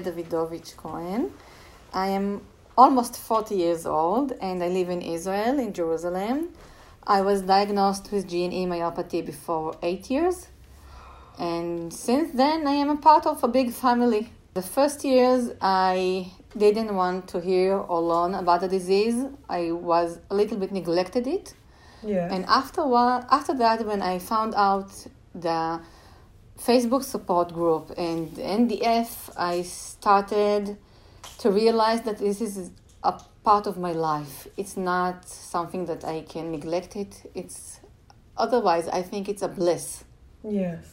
Davidovich Cohen. I am almost 40 years old and I live in Israel, in Jerusalem. I was diagnosed with GNE myopathy before eight years, and since then I am a part of a big family. The first years I didn't want to hear or learn about the disease. I was a little bit neglected it. Yeah. And after while, after that, when I found out the Facebook support group and NDF, I started to realize that this is a part of my life. It's not something that I can neglect it. It's otherwise I think it's a bliss. Yes.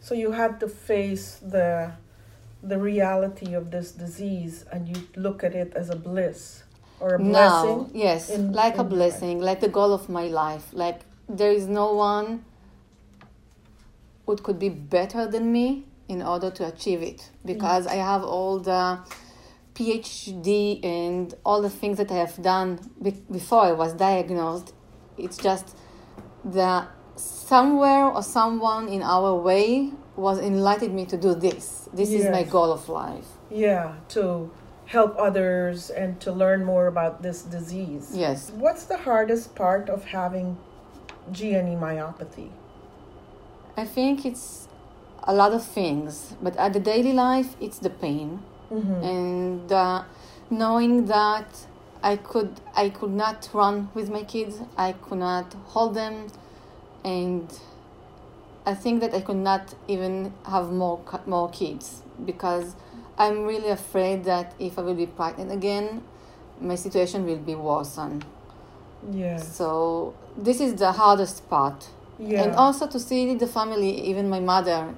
So you had to face the the reality of this disease and you look at it as a bliss or a blessing. Yes, in- like a in- blessing, like the goal of my life. Like there is no one who could be better than me in order to achieve it because mm. I have all the PhD and all the things that I have done be- before I was diagnosed. It's just that somewhere or someone in our way was enlightened me to do this. This is my goal of life. Yeah, to help others and to learn more about this disease. Yes. What's the hardest part of having GNE myopathy? I think it's a lot of things, but at the daily life, it's the pain Mm-hmm. and uh, knowing that I could I could not run with my kids, I could not hold them, and I think that I could not even have more more kids because I'm really afraid that if I will be pregnant again, my situation will be worsened. Yes. So this is the hardest part. Yeah. And also to see the family, even my mother,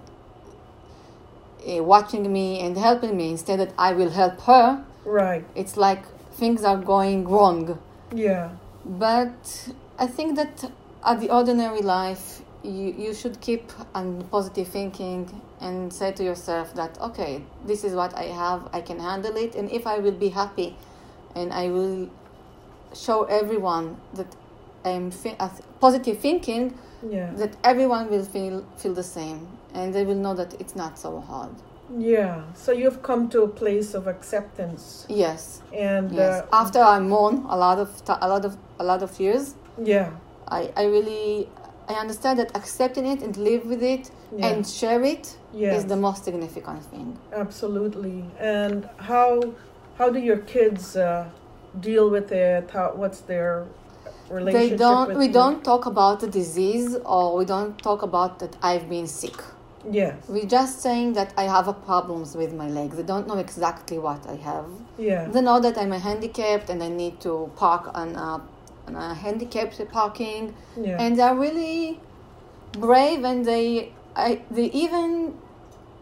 uh, watching me and helping me instead that I will help her. right. It's like things are going wrong. Yeah. But I think that at the ordinary life, you, you should keep on positive thinking and say to yourself that, okay, this is what I have, I can handle it. And if I will be happy and I will show everyone that I'm positive thinking, Yeah. that everyone will feel feel the same and they will know that it's not so hard Yeah. So you've come to a place of acceptance yes and yes uh, after i mourn a lot of a lot of a lot of years yeah. i i really i understand that accepting it and live with it Yeah. and share it is Yes. the most significant thing Absolutely. And how how do your kids uh, deal with it? How what's their relationship they don't we don't talk about the disease or we don't talk about that i've been sick Yes. we're just saying that i have a problems with my legs they don't know exactly what i have Yeah. They know that I'm a handicapped and I need to park on a, on a handicapped parking. Yeah. And they're really brave and they I, they even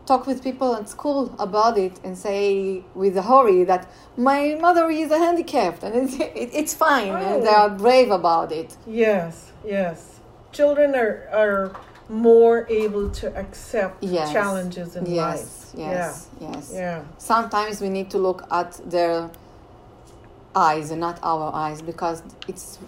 talk with people at school about it and say with a hurry that my mother is a handicapped and it's, it, it's fine and they Oh. are brave about it. yes. Yes. Children are are more able to accept Yes. challenges in yes, life. yes, yes. Yeah. Yeah. Sometimes we need to look at their eyes and not our eyes because it's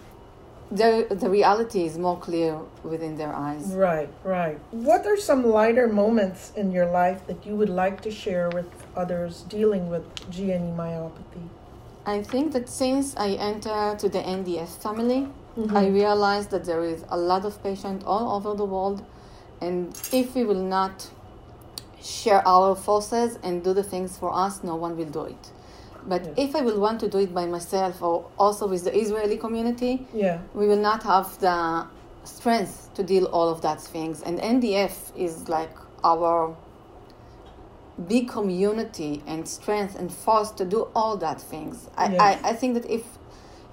the the reality is more clear within their eyes. Right, right. What are some lighter moments in your life that you would like to share with others dealing with GNE myopathy? I think that since I entered to the NDF family, Mm-hmm. I realized that there is a lot of patients all over the world, and if we will not share our forces and do the things for us, no one will do it. But Yes. if I will want to do it by myself or also with the Israeli community, Yeah. we will not have the strength to deal all of that things. And NDF is like our big community and strength and force to do all that things. I, Yes. I, I think that if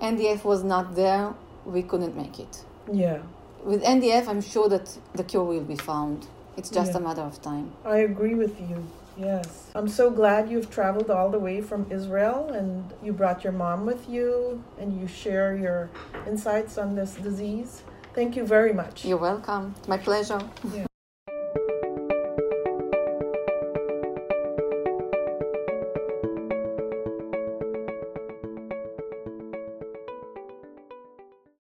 NDF was not there, we couldn't make it. Yeah. With NDF, I'm sure that the cure will be found. It's just Yeah. a matter of time. I agree with you. Yes. I'm so glad you've traveled all the way from Israel and you brought your mom with you and you share your insights on this disease. Thank you very much. You're welcome. My pleasure. Yeah.